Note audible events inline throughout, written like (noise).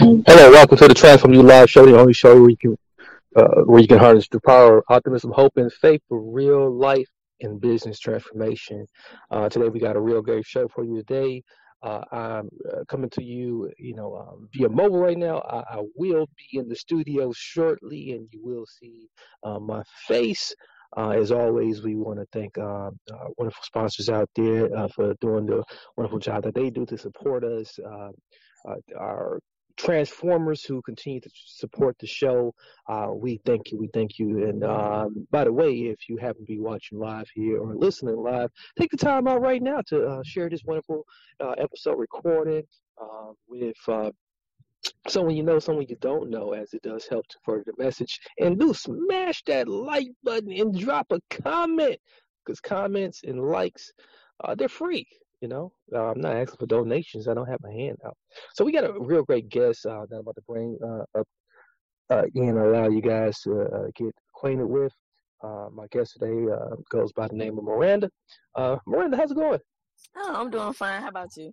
Hello, welcome to the Transform U Live Show, the only show where you can uh, where you can harness the power, of optimism, hope, and faith for real life and business transformation. Uh, today we got a real great show for you today. Uh, I'm uh, coming to you, you know, um, via mobile right now. I, I, will be in the studio shortly, and you will see uh, my face. Uh, as always, we want to thank uh, our wonderful sponsors out there uh, for doing the wonderful job that they do to support us. Uh, our transformers who continue to support the show. Uh, we thank you. We thank you. And um, by the way, if you happen to be watching live here or listening live, take the time out right now to uh, share this wonderful uh, episode recorded uh, with uh, someone you know, someone you don't know, as it does help to further the message. And do smash that like button and drop a comment because comments and likes, uh, they're free. You know, uh, I'm not asking for donations. I don't have my hand out. So we got a real great guest uh, that I'm about to bring uh, up uh, and allow you guys to uh, get acquainted with. Uh, my guest today uh, goes by the name of Miranda. Uh, Miranda, how's it going? Oh, I'm doing fine. How about you?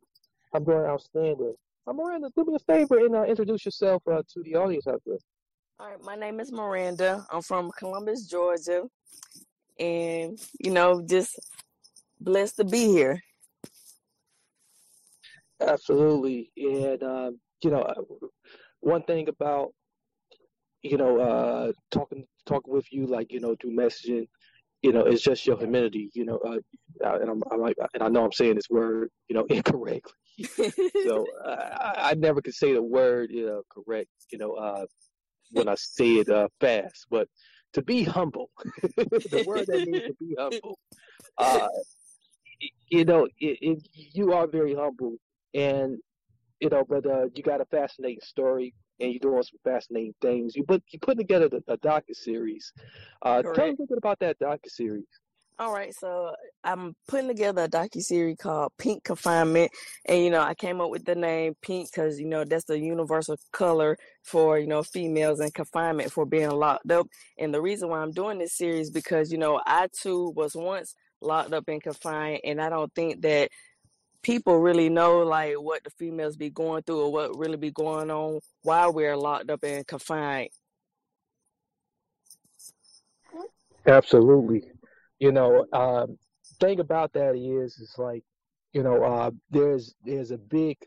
I'm doing outstanding. Uh, Miranda, do me a favor and uh, introduce yourself uh, to the audience out there. All right, my name is Miranda. I'm from Columbus, Georgia, and you know, just blessed to be here. Absolutely, and um, you know, uh, one thing about you know uh, talking talking with you, like you know, through messaging, you know, it's just your humility, you know, uh, and I'm, I'm like, and I know I'm saying this word, you know, (laughs) incorrectly, so uh, I, I never could say the word, you know, correct, you know, uh, when I say it uh, fast, but to be humble, (laughs) the word that means to be humble, uh, you know, it, it, you are very humble and you know, but uh, you got a fascinating story, and you're doing some fascinating things. You put you put together a, a docu series. Uh, tell me a little bit about that docu series. All right, so I'm putting together a docu series called Pink Confinement, and you know I came up with the name Pink because you know that's the universal color for you know females in confinement for being locked up. And the reason why I'm doing this series because you know I too was once locked up and confined, and I don't think that people really know like what the females be going through or what really be going on while we're locked up and confined. Absolutely. You know, um, thing about that is, it's like, you know, uh, there's there's a big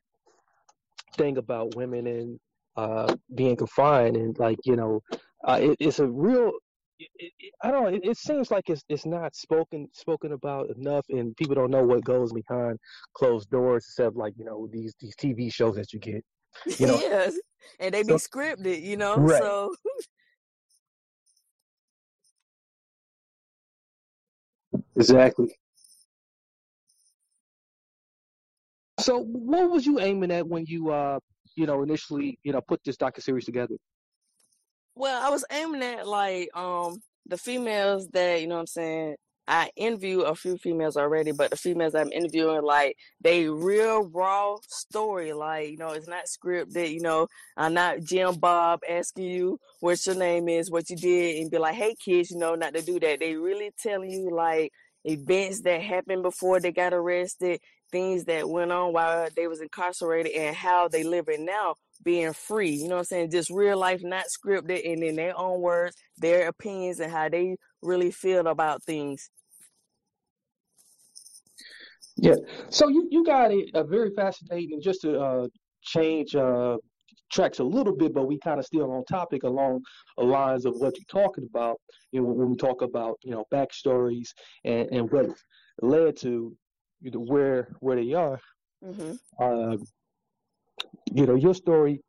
thing about women and uh, being confined, and like, you know, uh, it, it's a real it, it, I don't know. It, it, seems like it's it's not spoken spoken about enough, and people don't know what goes behind closed doors, except like you know these these TV shows that you get. (laughs) You know, yes, and they be so, scripted, you know. Right. So. (laughs) exactly. So, what was you aiming at when you, uh, you know, initially, you know, put this docu series together? Well, I was aiming at like um the females that, you know what I'm saying, I interview a few females already, but the females I'm interviewing, like they real raw story. Like, you know, it's not scripted, you know, I'm not Jim Bob asking you what your name is, what you did, and be like, hey kids, you know, not to do that. They really telling you like events that happened before they got arrested, things that went on while they was incarcerated and how they living now being free. You know what I'm saying? Just real life, not scripted, and in their own words, their opinions and how they really feel about things. Yeah. So you, you got a, a very fascinating, just to uh, change uh, tracks a little bit, but we kind of still on topic along the lines of what you're talking about. You know, when we talk about you know backstories and and what led to you know where where they are. hmm Uh, you know, your story,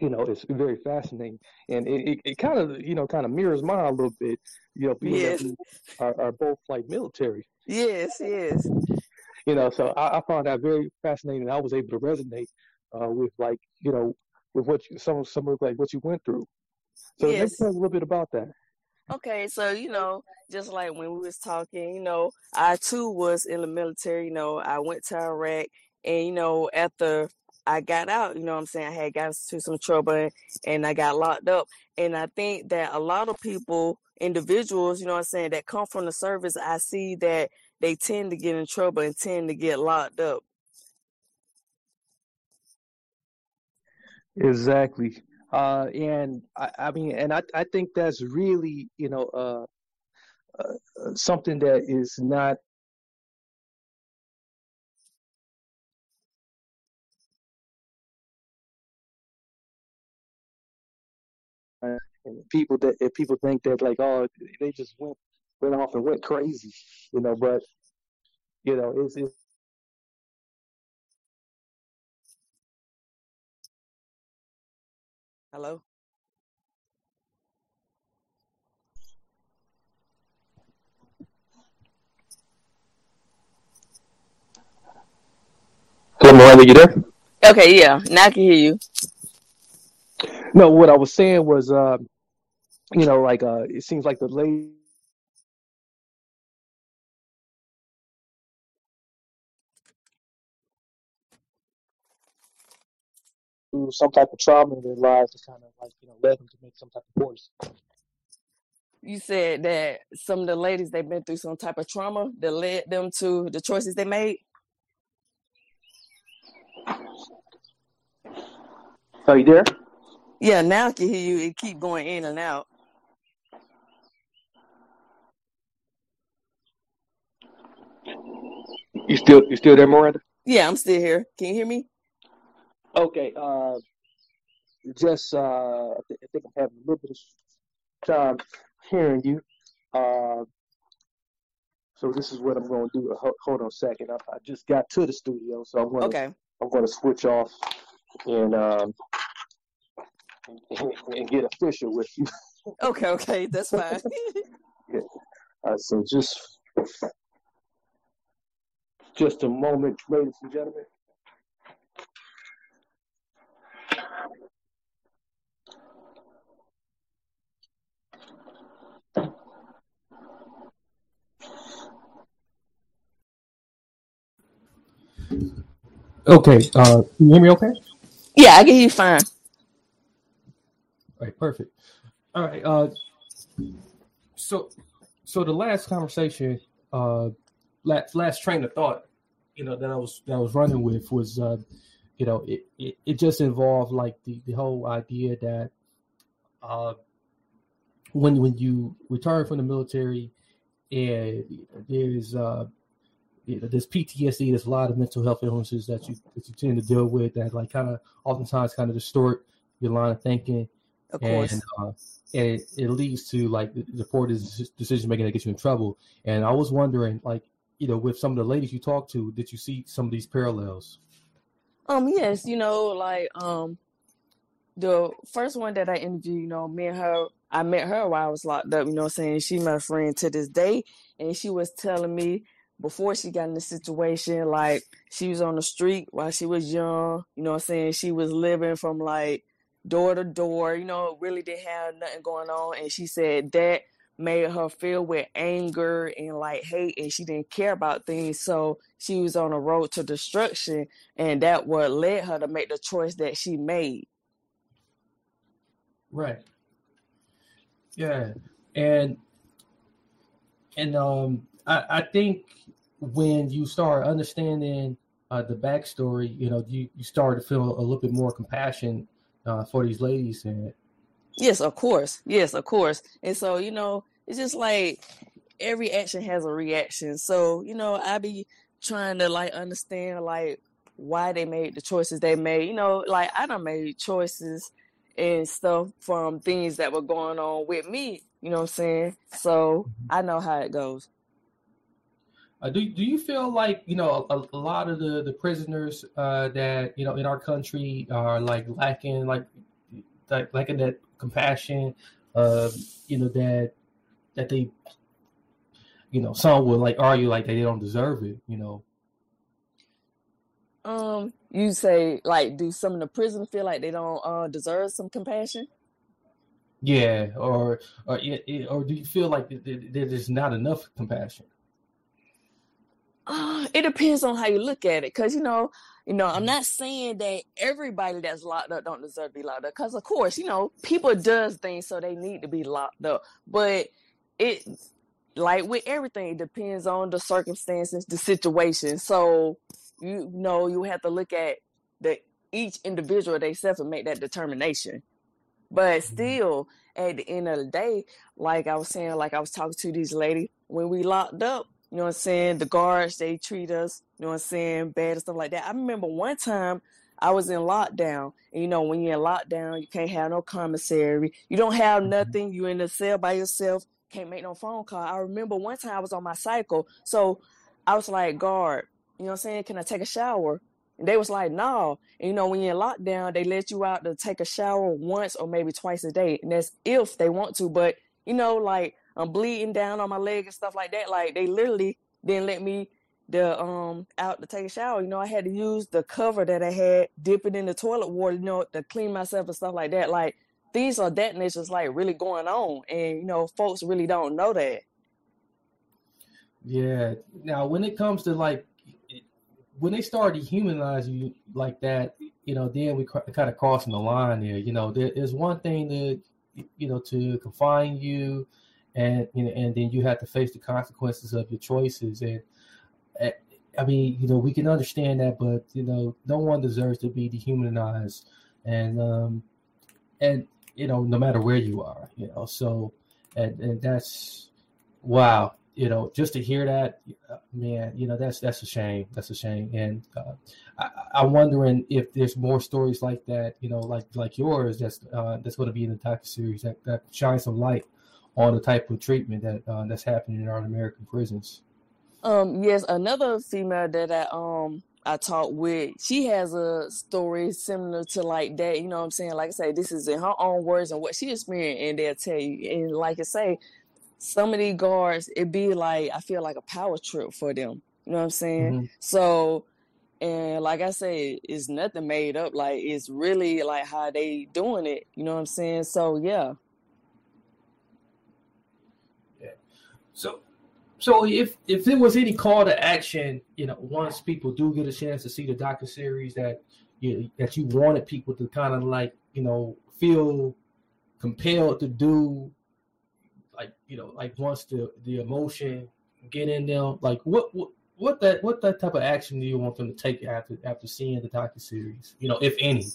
you know, is very fascinating, and it, it, it kind of you know kind of mirrors mine a little bit. You know, being Yes, are, are both like military. yes, yes, You know, so I, I found that very fascinating. I was able to resonate uh, with like you know with what you, some some of like what you went through. So yes. tell us a little bit about that. Okay, so you know, just like when we was talking, you know, I too was in the military. You know, I went to Iraq, and you know, after I got out, you know, what I'm saying I had got into some trouble, and, and I got locked up. And I think that a lot of people, individuals, you know, what I'm saying that come from the service, I see that they tend to get in trouble and tend to get locked up. Exactly. Uh, and I, I mean, and I, I think that's really, you know, uh, uh, something that is not and people that if people think that like, oh, they just went went off and went crazy, you know, but you know, it's it's Hello? Hello, Miranda, you there? Okay, yeah, now I can hear you. No, what I was saying was, uh, you know, like uh, it seems like the lady through some type of trauma in their lives to kind of like, you know, led them to make some type of choice. You said that some of the ladies they've been through some type of trauma that led them to the choices they made. Are you there? Yeah, now I can hear you. It keep going in and out. You still you still there, Miranda? Yeah, I'm still here. Can you hear me? Okay. Uh, just uh, I, th- I think I'm having a little bit of time hearing you. Uh, so this is what I'm going to do. Ho- hold on a second. I, I just got to the studio, so I'm going to Okay. I'm going to switch off and um and, (laughs) and get official with you. Okay, okay, that's fine. (laughs) Yeah. Uh, so just just a moment, ladies and gentlemen. Okay, uh, can you hear me okay? yeah, I can hear you fine. All right, perfect. All right, uh, so so the last conversation, uh, last last train of thought, you know, that I was that I was running with was, uh, you know, it, it, it just involved like the, the whole idea that uh, when when you return from the military, and there's uh, you know, there's PTSD, there's a lot of mental health illnesses that you that you tend to deal with that like kind of oftentimes kind of distort your line of thinking Of and course. uh, and it, it leads to like the poor decision making that gets you in trouble. And I was wondering, like, you know, with some of the ladies you talked to, did you see some of these parallels? Um, yes, you know, like um the first one that I interviewed, you know, me and her, I met her while I was locked up, you know what I'm saying? She's my friend to this day. And she was telling me before she got in the situation, like she was on the street while she was young, you know what I'm saying? She was living from like door to door, you know, really didn't have nothing going on. And she said that made her feel with anger and like hate and she didn't care about things. So she was on a road to destruction and that what led her to make the choice that she made. Right. Yeah. And and um, I, I think when you start understanding uh, the backstory, you know, you you start to feel a little bit more compassion uh, for these ladies, and Yes, of course. Yes, of course. And so, you know, it's just like every action has a reaction. So, you know, I be trying to like understand like why they made the choices they made. You know, like I done made choices and stuff from things that were going on with me. You know what I'm saying? So Mm-hmm. I know how it goes. Uh, do do you feel like you know a, a lot of the the prisoners uh, that you know in our country are like lacking like like lacking that compassion, uh, you know that that they you know some would like argue like they don't deserve it. You know, Um, you say like, do some of the prison feel like they don't uh, deserve some compassion? yeah, or or or do you feel like th- th- there's not enough compassion? Uh, it depends on how you look at it, because you know, you know, I'm not saying that everybody that's locked up don't deserve to be locked up, because of course, you know, people does things so they need to be locked up, but it, like with everything, it depends on the circumstances, the situation. So you know, you have to look at the each individual themselves and make that determination. But still, at the end of the day, like I was saying, like I was talking to these lady when we locked up, you know what I'm saying? The guards, they treat us, you know what I'm saying, bad and stuff like that. I remember one time I was in lockdown, and you know, when you're in lockdown, you can't have no commissary, you don't have mm-hmm. nothing, you in the cell by yourself, can't make no phone call. I remember one time I was on my cycle, so I was like, guard, you know what I'm saying? Can I take a shower? And they was like, no. And you know, when you're in lockdown, they let you out to take a shower once or maybe twice a day. And that's if they want to. But, you know, like I'm bleeding down on my leg and stuff like that. Like they literally didn't let me the um out to take a shower. You know, I had to use the cover that I had, dip it in the toilet water, you know, to clean myself and stuff like that. Like things are nature's like really going on. And, you know, folks really don't know that. Yeah. Now, when it comes to like when they start dehumanizing you like that, you know, then we kind of crossing the line there. You know, there is one thing to, you know, to confine you, and you know, and then you have to face the consequences of your choices. And uh, I mean, you know, we can understand that, but you know, no one deserves to be dehumanized, and um, and you know, no matter where you are, you know, so and and that's wow you know, just to hear that, uh, man, you know, that's that's a shame. That's a shame. And uh, I, I'm wondering if there's more stories like that, you know, like like yours, that's uh, that's going to be in the docu series that that shine some light on the type of treatment that uh, that's happening in our American prisons. Um, yes, another female that I um I talked with, she has a story similar to like that. You know what I'm saying? Like I say, this is in her own words and what she experienced, and they'll tell you. And like I say, some of these guards, it be like I feel like a power trip for them. You know what I'm saying? Mhm. So, and like I say, it's nothing made up. Like it's really like how they doing it. You know what I'm saying? So yeah. So, so if if there was any call to action, you know, once people do get a chance to see the docu series that you that you wanted people to kind of like you know feel compelled to do, like you know, like once the the emotion get in them, like what what. What that what that type of action do you want them to take after after seeing the docu series? You know, if any.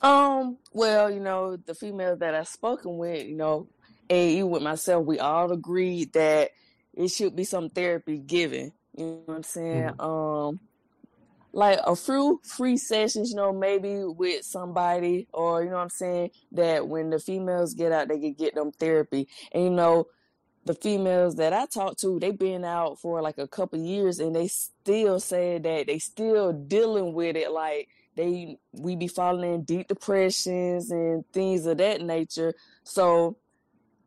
Um, well, you know, the females that I've spoken with, you know, with myself, we all agreed that it should be some therapy given. You know what I'm saying? Um, like a few free sessions, you know, maybe with somebody, or you know what I'm saying, that when the females get out, they can get them therapy. And you know, the females that I talked to, they been out for like a couple years, and they still say that they still dealing with it. Like they, we be falling in deep depressions and things of that nature. So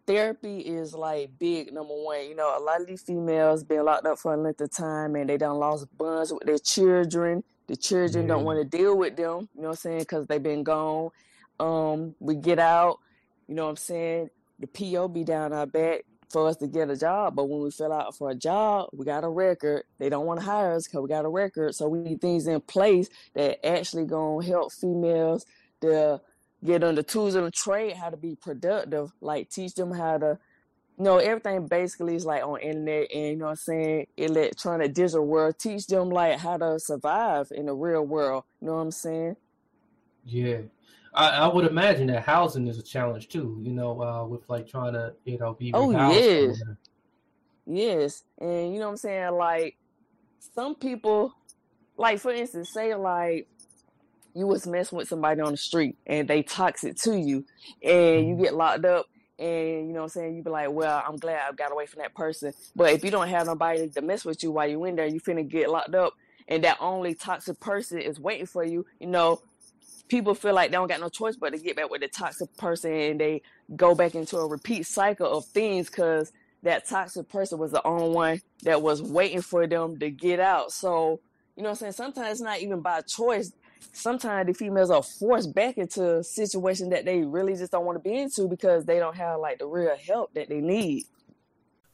therapy is like big number one. You know, a lot of these females been locked up for a length of time, and they done lost bonds with their children. The children don't want to deal with them. You know what I'm saying? Because they been gone. Um, we get out. You know what I'm saying? The PO be down our back for us to get a job, but when we fill out for a job, we got a record. They don't want to hire us because we got a record. So we need things in place that actually gonna help females to get on the tools of the trade, how to be productive, like teach them how to you know, everything basically is like on internet and you know what I'm saying, electronic digital world. Teach them like how to survive in the real world. You know what I'm saying? Yeah, I, I would imagine that housing is a challenge too. You know, uh, with like trying to you know be Oh, yeah. Yes. And you know what I'm saying? Like some people like for instance, say like you was messing with somebody on the street and they toxic to you and you Mm-hmm. get locked up and you know what I'm saying, you be like, Well, I'm glad I got away from that person. But if you don't have nobody to mess with you while you in there, you finna get locked up and that only toxic person is waiting for you, you know, people feel like they don't got no choice but to get back with the toxic person and they go back into a repeat cycle of things because that toxic person was the only one that was waiting for them to get out. So, you know what I'm saying? Sometimes it's not even by choice. Sometimes the females are forced back into a situation that they really just don't want to be into because they don't have like the real help that they need.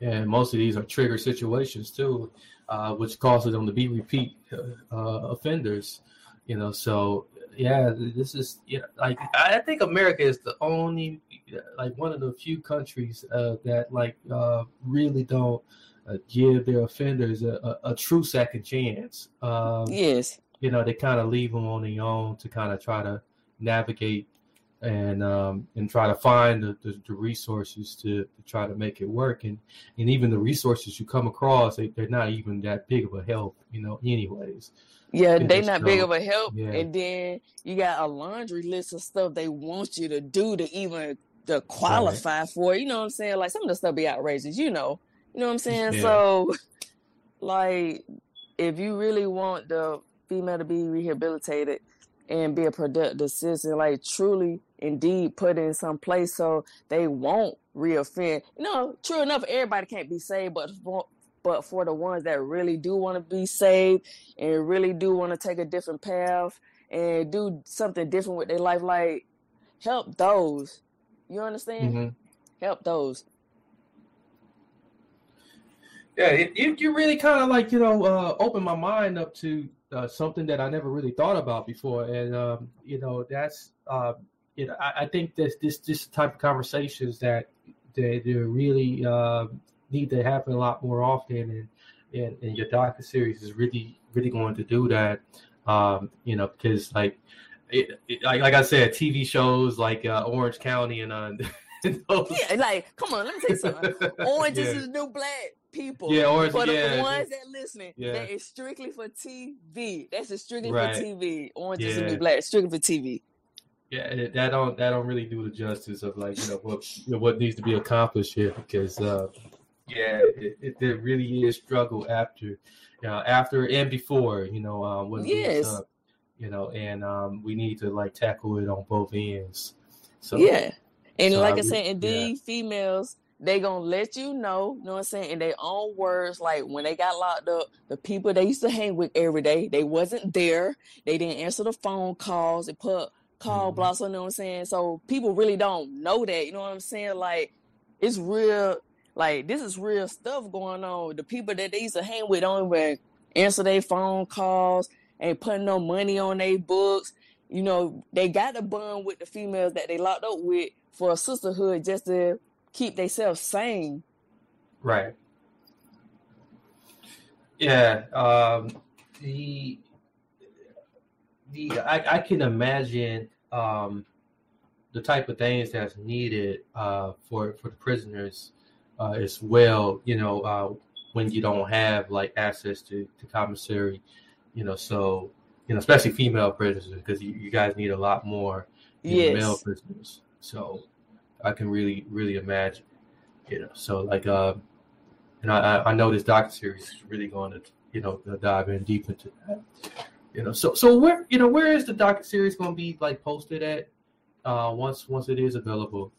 And most of these are trigger situations too, uh, which causes them to be repeat uh, offenders. You know, so yeah, this is yeah, like I I think America is the only like one of the few countries uh, that like uh, really don't uh, give their offenders a, a, a true second chance. Um, Yes. you know, they kind of leave them on their own to kind of try to navigate and um, and try to find the, the, the resources to, to try to make it work. And and even the resources you come across, they, they're not even that big of a help, you know, anyways. Yeah, You they know, not big of a help, yeah. and then you got a laundry list of stuff they want you to do to even to qualify for. You know what I'm saying? Like some of the stuff be outrageous. You know, you know what I'm saying? Yeah. So, (laughs) like, if you really want the female to be rehabilitated and be a productive citizen, like truly, indeed, put in some place so they won't reoffend. You know, true enough, everybody can't be saved, but for, but for the ones that really do want to be saved and really do want to take a different path and do something different with their life, like help those. You understand? Mhm. Help those. Yeah, it, you you really kind of like you know uh, opened my mind up to uh, something that I never really thought about before, and um, you know that's uh, you know I, I think that this this type of conversations that they they really uh, need to happen a lot more often, and and, and your docu series is really really going to do that, um, you know because like. It, it, like, like I said, TV shows like uh, Orange County and uh, (laughs) Yeah, like, come on, let me tell you something. (laughs) Orange Yeah. is the new black people. Yeah, Orange- For the yeah. ones that listening, Yeah. that is strictly for TV. That's strictly Right. for TV. Orange is the new black, strictly for TV. Yeah, that don't that don't really do the justice of like you know what you know, what needs to be accomplished here because uh, yeah, it, it there really is struggle after, after and before you know uh, what Yes. up, you know, and um, we need to like tackle it on both ends. So yeah. And so like I I said, yeah. indeed, females, they gonna let you know, you know what I'm saying, in their own words, like when they got locked up, the people they used to hang with every day, they wasn't there. They didn't answer the phone calls. They put call Mhm. blocks on, you know what I'm saying? So people really don't know that, you know what I'm saying? Like it's real like this is real stuff going on. The people that they used to hang with don't even answer their phone calls, ain't putting no money on their books. You know, they got to bond with the females that they locked up with for a sisterhood just to keep themselves sane. Right. Yeah. Um, the the I, I can imagine um, the type of things that's needed uh, for for the prisoners uh, as well. You know, uh, when you don't have like access to to commissary, you know, so you know, especially female prisoners because you, you guys need a lot more you know, male prisoners. So I can really really imagine, you know, so like uh, and I, I- know this docu series is really going to, you know, dive in deep into that. You know, so so where you know where is the docu series going to be like posted at? Uh, once once it is available.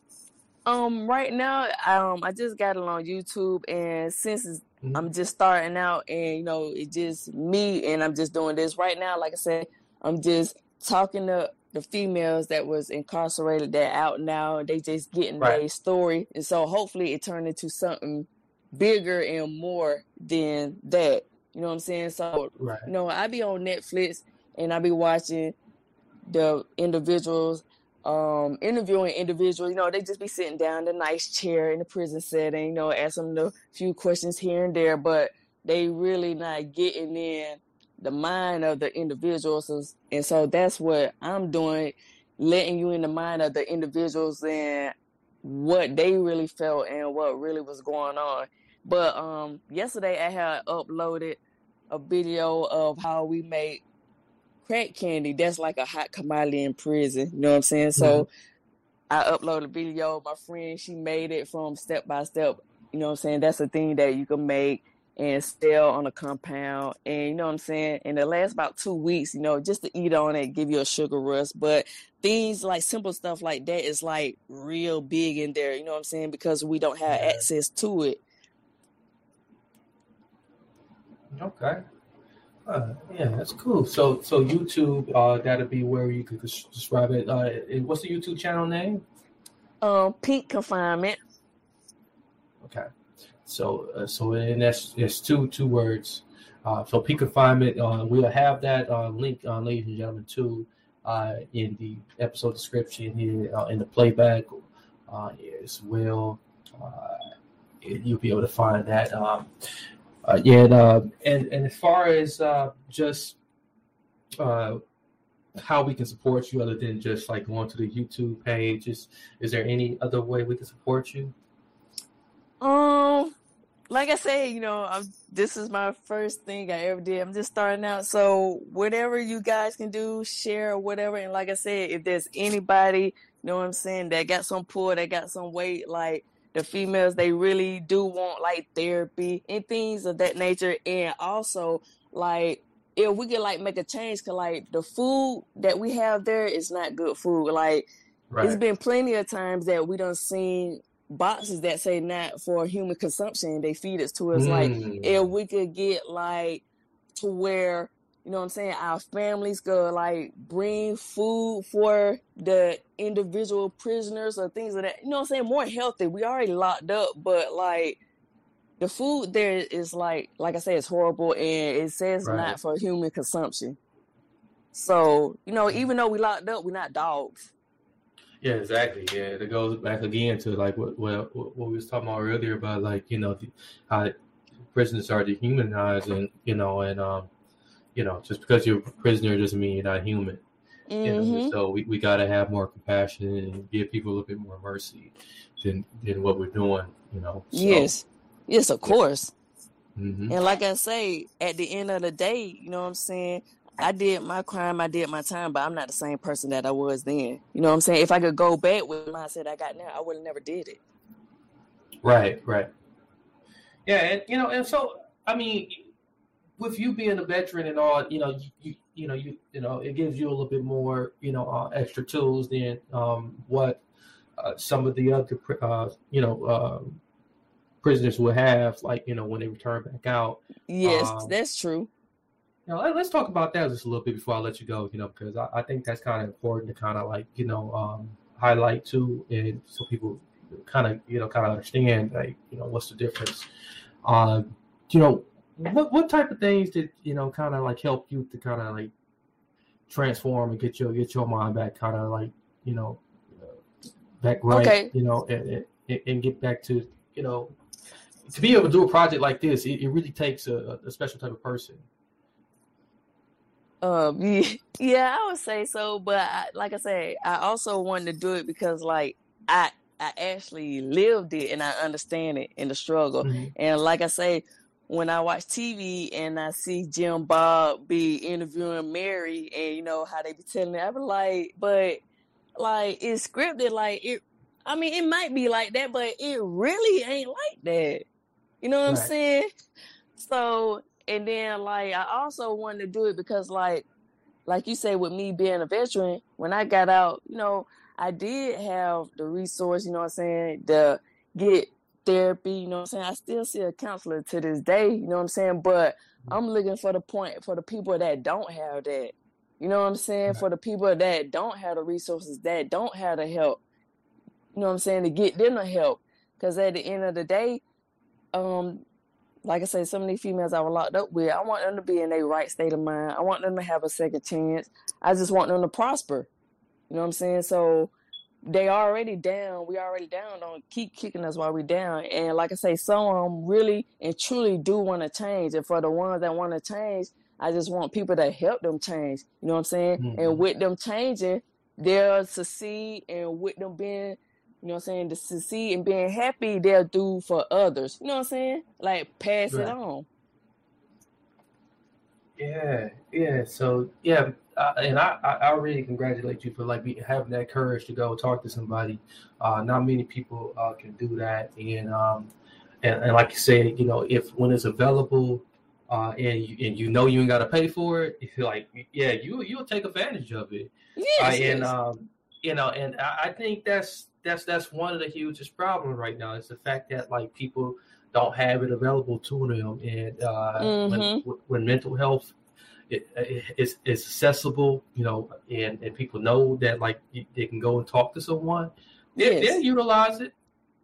Um, right now, um, I just got it on YouTube, and since it's, Mhm. I'm just starting out, and you know, it's just me, and I'm just doing this right now. Like I said, I'm just talking to the females that was incarcerated that out now, and they just getting Right. their story, and so hopefully it turned into something bigger and more than that. You know what I'm saying? So, Right. you know, I be on Netflix and I be watching the individuals, um, interviewing individuals. You know, they just be sitting down in a nice chair in the prison setting, you know, asking them a few questions here and there, but they really not getting in the mind of the individuals. And so that's what I'm doing, letting you in the mind of the individuals and what they really felt and what really was going on. But um yesterday I had uploaded a video of how we make crack candy. That's like a hot commodity in prison. You know what I'm saying? So I uploaded a video. My friend, she made it from step by step. You know what I'm saying? That's a thing that you can make and sell on a compound. And you know what I'm saying? And it lasts about two weeks, you know, just to eat on it, give you a sugar rush. But things like simple stuff like that is like real big in there, you know what I'm saying? Because we don't have access to it. Okay. Uh, yeah, that's cool. So, so YouTube, uh, that'll be where you could describe it. Uh, what's the YouTube channel name? Um, pink confinement. Okay. So, uh, so and that's it's two two words. Uh, so pink confinement. Uh, we'll have that uh, link, uh, ladies and gentlemen, too, uh, in the episode description here uh, in the playback uh, as well. Uh, you'll be able to find that. Um, uh, yeah, and, uh, and and as far as uh, just uh, how we can support you, other than just like going to the YouTube page, is is there any other way we can support you? Um, like I said, you know, I'm, this is my first thing I ever did. I'm just starting out, so whatever you guys can do, share or whatever. And like I said, if there's anybody, you know what I'm saying, that got some pull, that got some weight, like the females, they really do want like therapy and things of that nature. And also, like if we could like make a change, cause like the food that we have there is not good food. Like it's been plenty of times that we don't seen boxes that say not for human consumption. They feed it to us. Like if Mm. we could get like to where you know what I'm saying, our families could like bring food for the individual prisoners or things like that. You know what I'm saying? More healthy. We already locked up, but like the food there is like like I said, it's horrible and it says Right. not for human consumption. So, you know, even though we locked up, we're not dogs. Yeah, exactly. Yeah, it goes back again to like what what, what we was talking about earlier about like you know the, how prisoners are dehumanized and you know and um you know just because you're a prisoner doesn't mean you're not human. You know, hmm so we, we got to have more compassion and give people a little bit more mercy than than what we're doing. You know. So, Yes. Yes, of course. mhm. And like I say, at the end of the day, you know what I'm saying? I did my crime, I did my time, but I'm not the same person that I was then. You know what I'm saying? If I could go back with the mindset I got now, I would have never did it. Right, right. Yeah, and you know, and so I mean, with you being a veteran and all, you know, you you, you know, you you know, it gives you a little bit more, you know, uh, extra tools than um, what uh, some of the other, uh, you know, um prisoners will have, like you know, when they return back out. Yes, Um, that's true. you know, let, us talk about that just a little bit before I let you go, you know, because I, I think that's kind of important to kind of like, you know, um, highlight too, and so people kind of, you know, kind of understand, like, you know, what's the difference. Uh, you know, what what type of things did you know kind of like help you to kind of like transform and get your get your mind back, kind of like, you know, uh, back right, Okay. you know, and, and and get back to, you know, to be able to do a project like this, it, it really takes a, a special type of person. Um, yeah, (laughs) yeah, I would say so, but I, like I said, I also wanted to do it because like I I actually lived it and I understand it in the struggle. Mhm. And like I say, when I watch TV and I see Jim Bob be interviewing Mary and you know how they be telling it, I be like, but like it's scripted, like it. I mean, it might be like that, but it really ain't like that. You know what I'm saying? So, and then like I also wanted to do it because like like you say with me being a veteran, when I got out, you know, I did have the resource, you know what I'm saying, to get therapy, you know what I'm saying? I still see a counselor to this day, you know what I'm saying? But I'm looking for the point for the people that don't have that. You know what I'm saying? For the people that don't have the resources, that don't have the help. You know what I'm saying? To get them the help. Cause at the end of the day, um, like I say, some of these females I was locked up with, I want them to be in their right state of mind. I want them to have a second chance. I just want them to prosper. You know what I'm saying? So they already down. We already down. Don't keep kicking us while we down. And like I say, some of them really and truly do want to change. And for the ones that want to change, I just want people to help them change. You know what I'm saying? Mhm. And with them changing, they'll succeed. And with them being, you know what I'm saying, to succeed and being happy, they'll do for others. You know what I'm saying? Like pass it on. Yeah, yeah. So yeah, uh, and I, I really congratulate you for like be, having that courage to go talk to somebody. Uh, not many people uh, can do that, and um, and, and like you said, you know, if when it's available, uh, and you and you know you ain't got to pay for it, if (laughs) you're like, yeah, you you'll take advantage of it. Uh, Yes, and yes. um, you know, and I, I think that's that's that's one of the hugest problems right now is the fact that like people don't have it available to them, and uh, when Mhm. when mental health i- i- is is accessible, you know, and and people know that like they can go and talk to someone, they, Yes. they'll utilize it,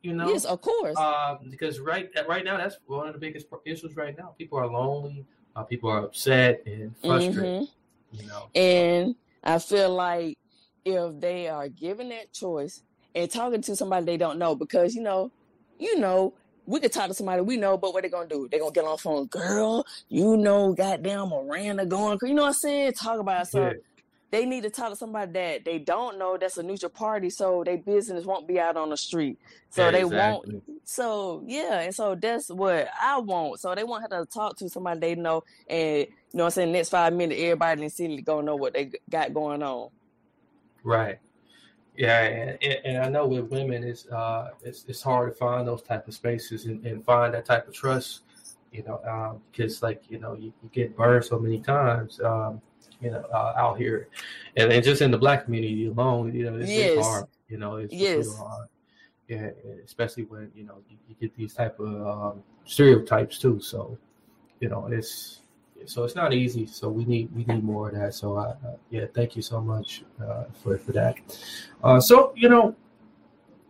you know. Yes, of course. Um, because right right now that's one of the biggest issues right now. People are lonely, uh, people are upset and frustrated. Mhm. You know. And I feel like if they are given that choice and talking to somebody they don't know, because you know, you know, we could talk to somebody we know, but what they gonna do? They gonna get on the phone, girl. You know, goddamn Miranda going, you know what I'm saying? Talk about it. so. Yeah. They need to talk to somebody that they don't know that's a neutral party, so their business won't be out on the street. So Yeah, they exactly. won't. So yeah, and so that's what I want. So they won't have to talk to somebody they know, and you know, what I'm saying next five minutes, everybody in the city gonna know what they got going on. Right. Yeah, and, and- and I know with women, it's uh, it's it's hard to find those type of spaces and, and find that type of trust, you know, um, because like you know you, you get burned so many times, um, you know, uh, out here, and, and just in the black community alone, you know, it's, it's Yes. hard, you know, it's Yes. hard. Yeah, especially when you know you, you get these type of um, stereotypes too. So, you know, it's so it's not easy. So we need we need more of that. So I, uh, yeah, thank you so much uh, for for that. Uh, so you know,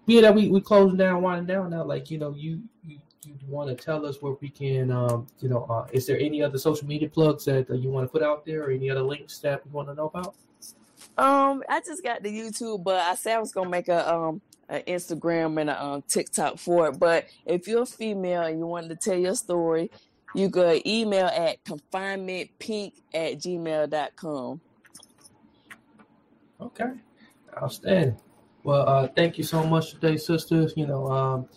being that we we closing down, winding down now, like you know, you you, you want to tell us where we can, um, you know, uh, is there any other social media plugs that uh, you want to put out there, or any other links that we want to know about? Um, I just got the YouTube, but I said I was gonna make a um an Instagram and a um, TikTok for it. But if you're a female and you wanted to tell your story, you could email at confinementpink at gmail.com. Okay, outstanding. Well, uh, thank you so much today, sisters. You know, um,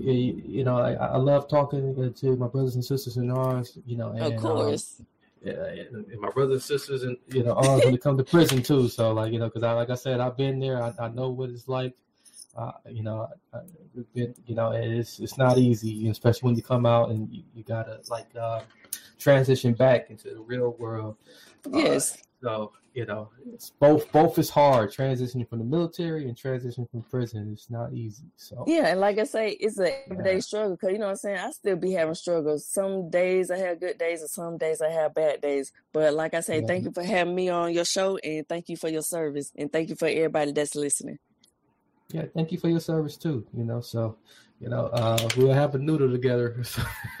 you, you know, I, I love talking to my brothers and sisters in arms. You know, and, Of um, course. yeah, and and my brothers and sisters and you know arms when it comes to prison too. So like you know, because I like I said, I've been there. I, I know what it's like. Uh, you know, I, I've been, you know, it's it's not easy, especially when you come out and you, you gotta like uh, transition back into the real world. Uh, Yes. so you know, it's both both is hard. Transitioning from the military and transitioning from prison is not easy. So Yeah, and like I say, it's a everyday struggle because you know what I'm saying. I still be having struggles. Some days I have good days, and some days I have bad days. But like I say, thank you for having me on your show, and thank you for your service, and thank you for everybody that's listening. Yeah, thank you for your service too. You know, so you know, uh, we'll have a noodle together. (laughs)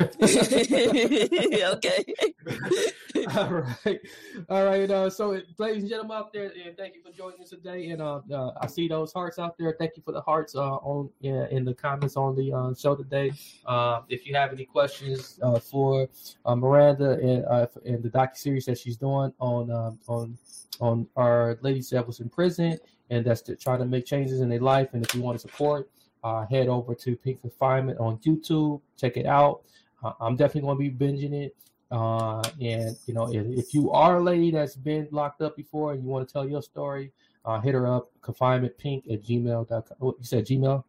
(laughs) okay. (laughs) All right, all right. Uh, so, ladies and gentlemen out there, and thank you for joining us today. And uh, uh, I see those hearts out there. Thank you for the hearts uh, on yeah, in the comments on the uh, show today. Uh, if you have any questions uh, for uh, Miranda and uh, and the docu series that she's doing on um, on on our ladies that was in prison, and that's to try to make changes in their life. And if you want to support, uh, head over to Pink Confinement on YouTube. Check it out. Uh, I'm definitely going to be binging it. Uh, and you know, if, if you are a lady that's been locked up before and you want to tell your story, uh, hit her up confinementpink at gmail.com. What you said Gmail?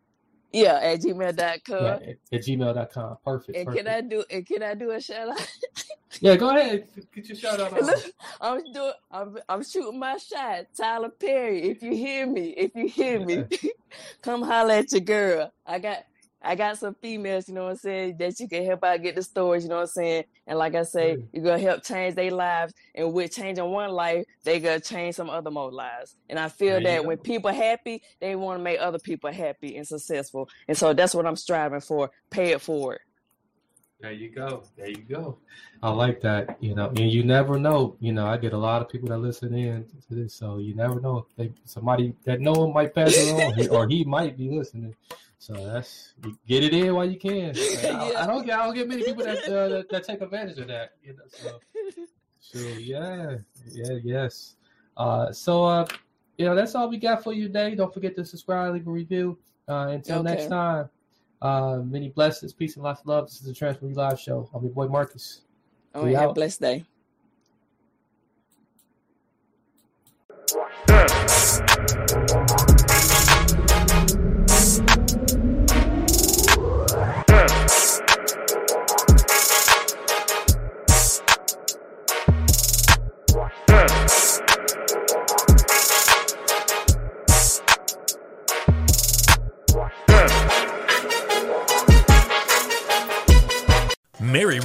Yeah, at gmail.com. Yeah, at, at gmail.com. Perfect. And perfect. can I do and can I do a shout out? yeah, go ahead. Get your shout out. (laughs) Look, I'm doing I'm I'm shooting my shot. Tyler Perry, if you hear me, if you hear me, (laughs) come holler at your girl. I got I got some females, you know what I'm saying, that you can help out get the stories, you know what I'm saying? And like I say, you're gonna help change their lives. And with changing one life, they gonna change some other more lives. And I feel There that when people happy, they want to make other people happy and successful. And so that's what I'm striving for. Pay it forward. There you go. There you go. I like that. You know, and you never know. You know, I get a lot of people that listen in to this, so you never know. They, somebody that know him might pass it on, or he might be listening. So that's get it in while you can. (laughs) I, I, don't get I don't get many people that, uh, that, that take advantage of that. You know, so so yeah, yeah, yes. Uh, so uh, you know that's all we got for you today. Don't forget to subscribe, leave a review. Uh, until okay. next time. Uh, many blessings, peace, and lots of love. This is the Transform U Live Show. I'm your boy Marcus. Oh, we have a blessed day. Mary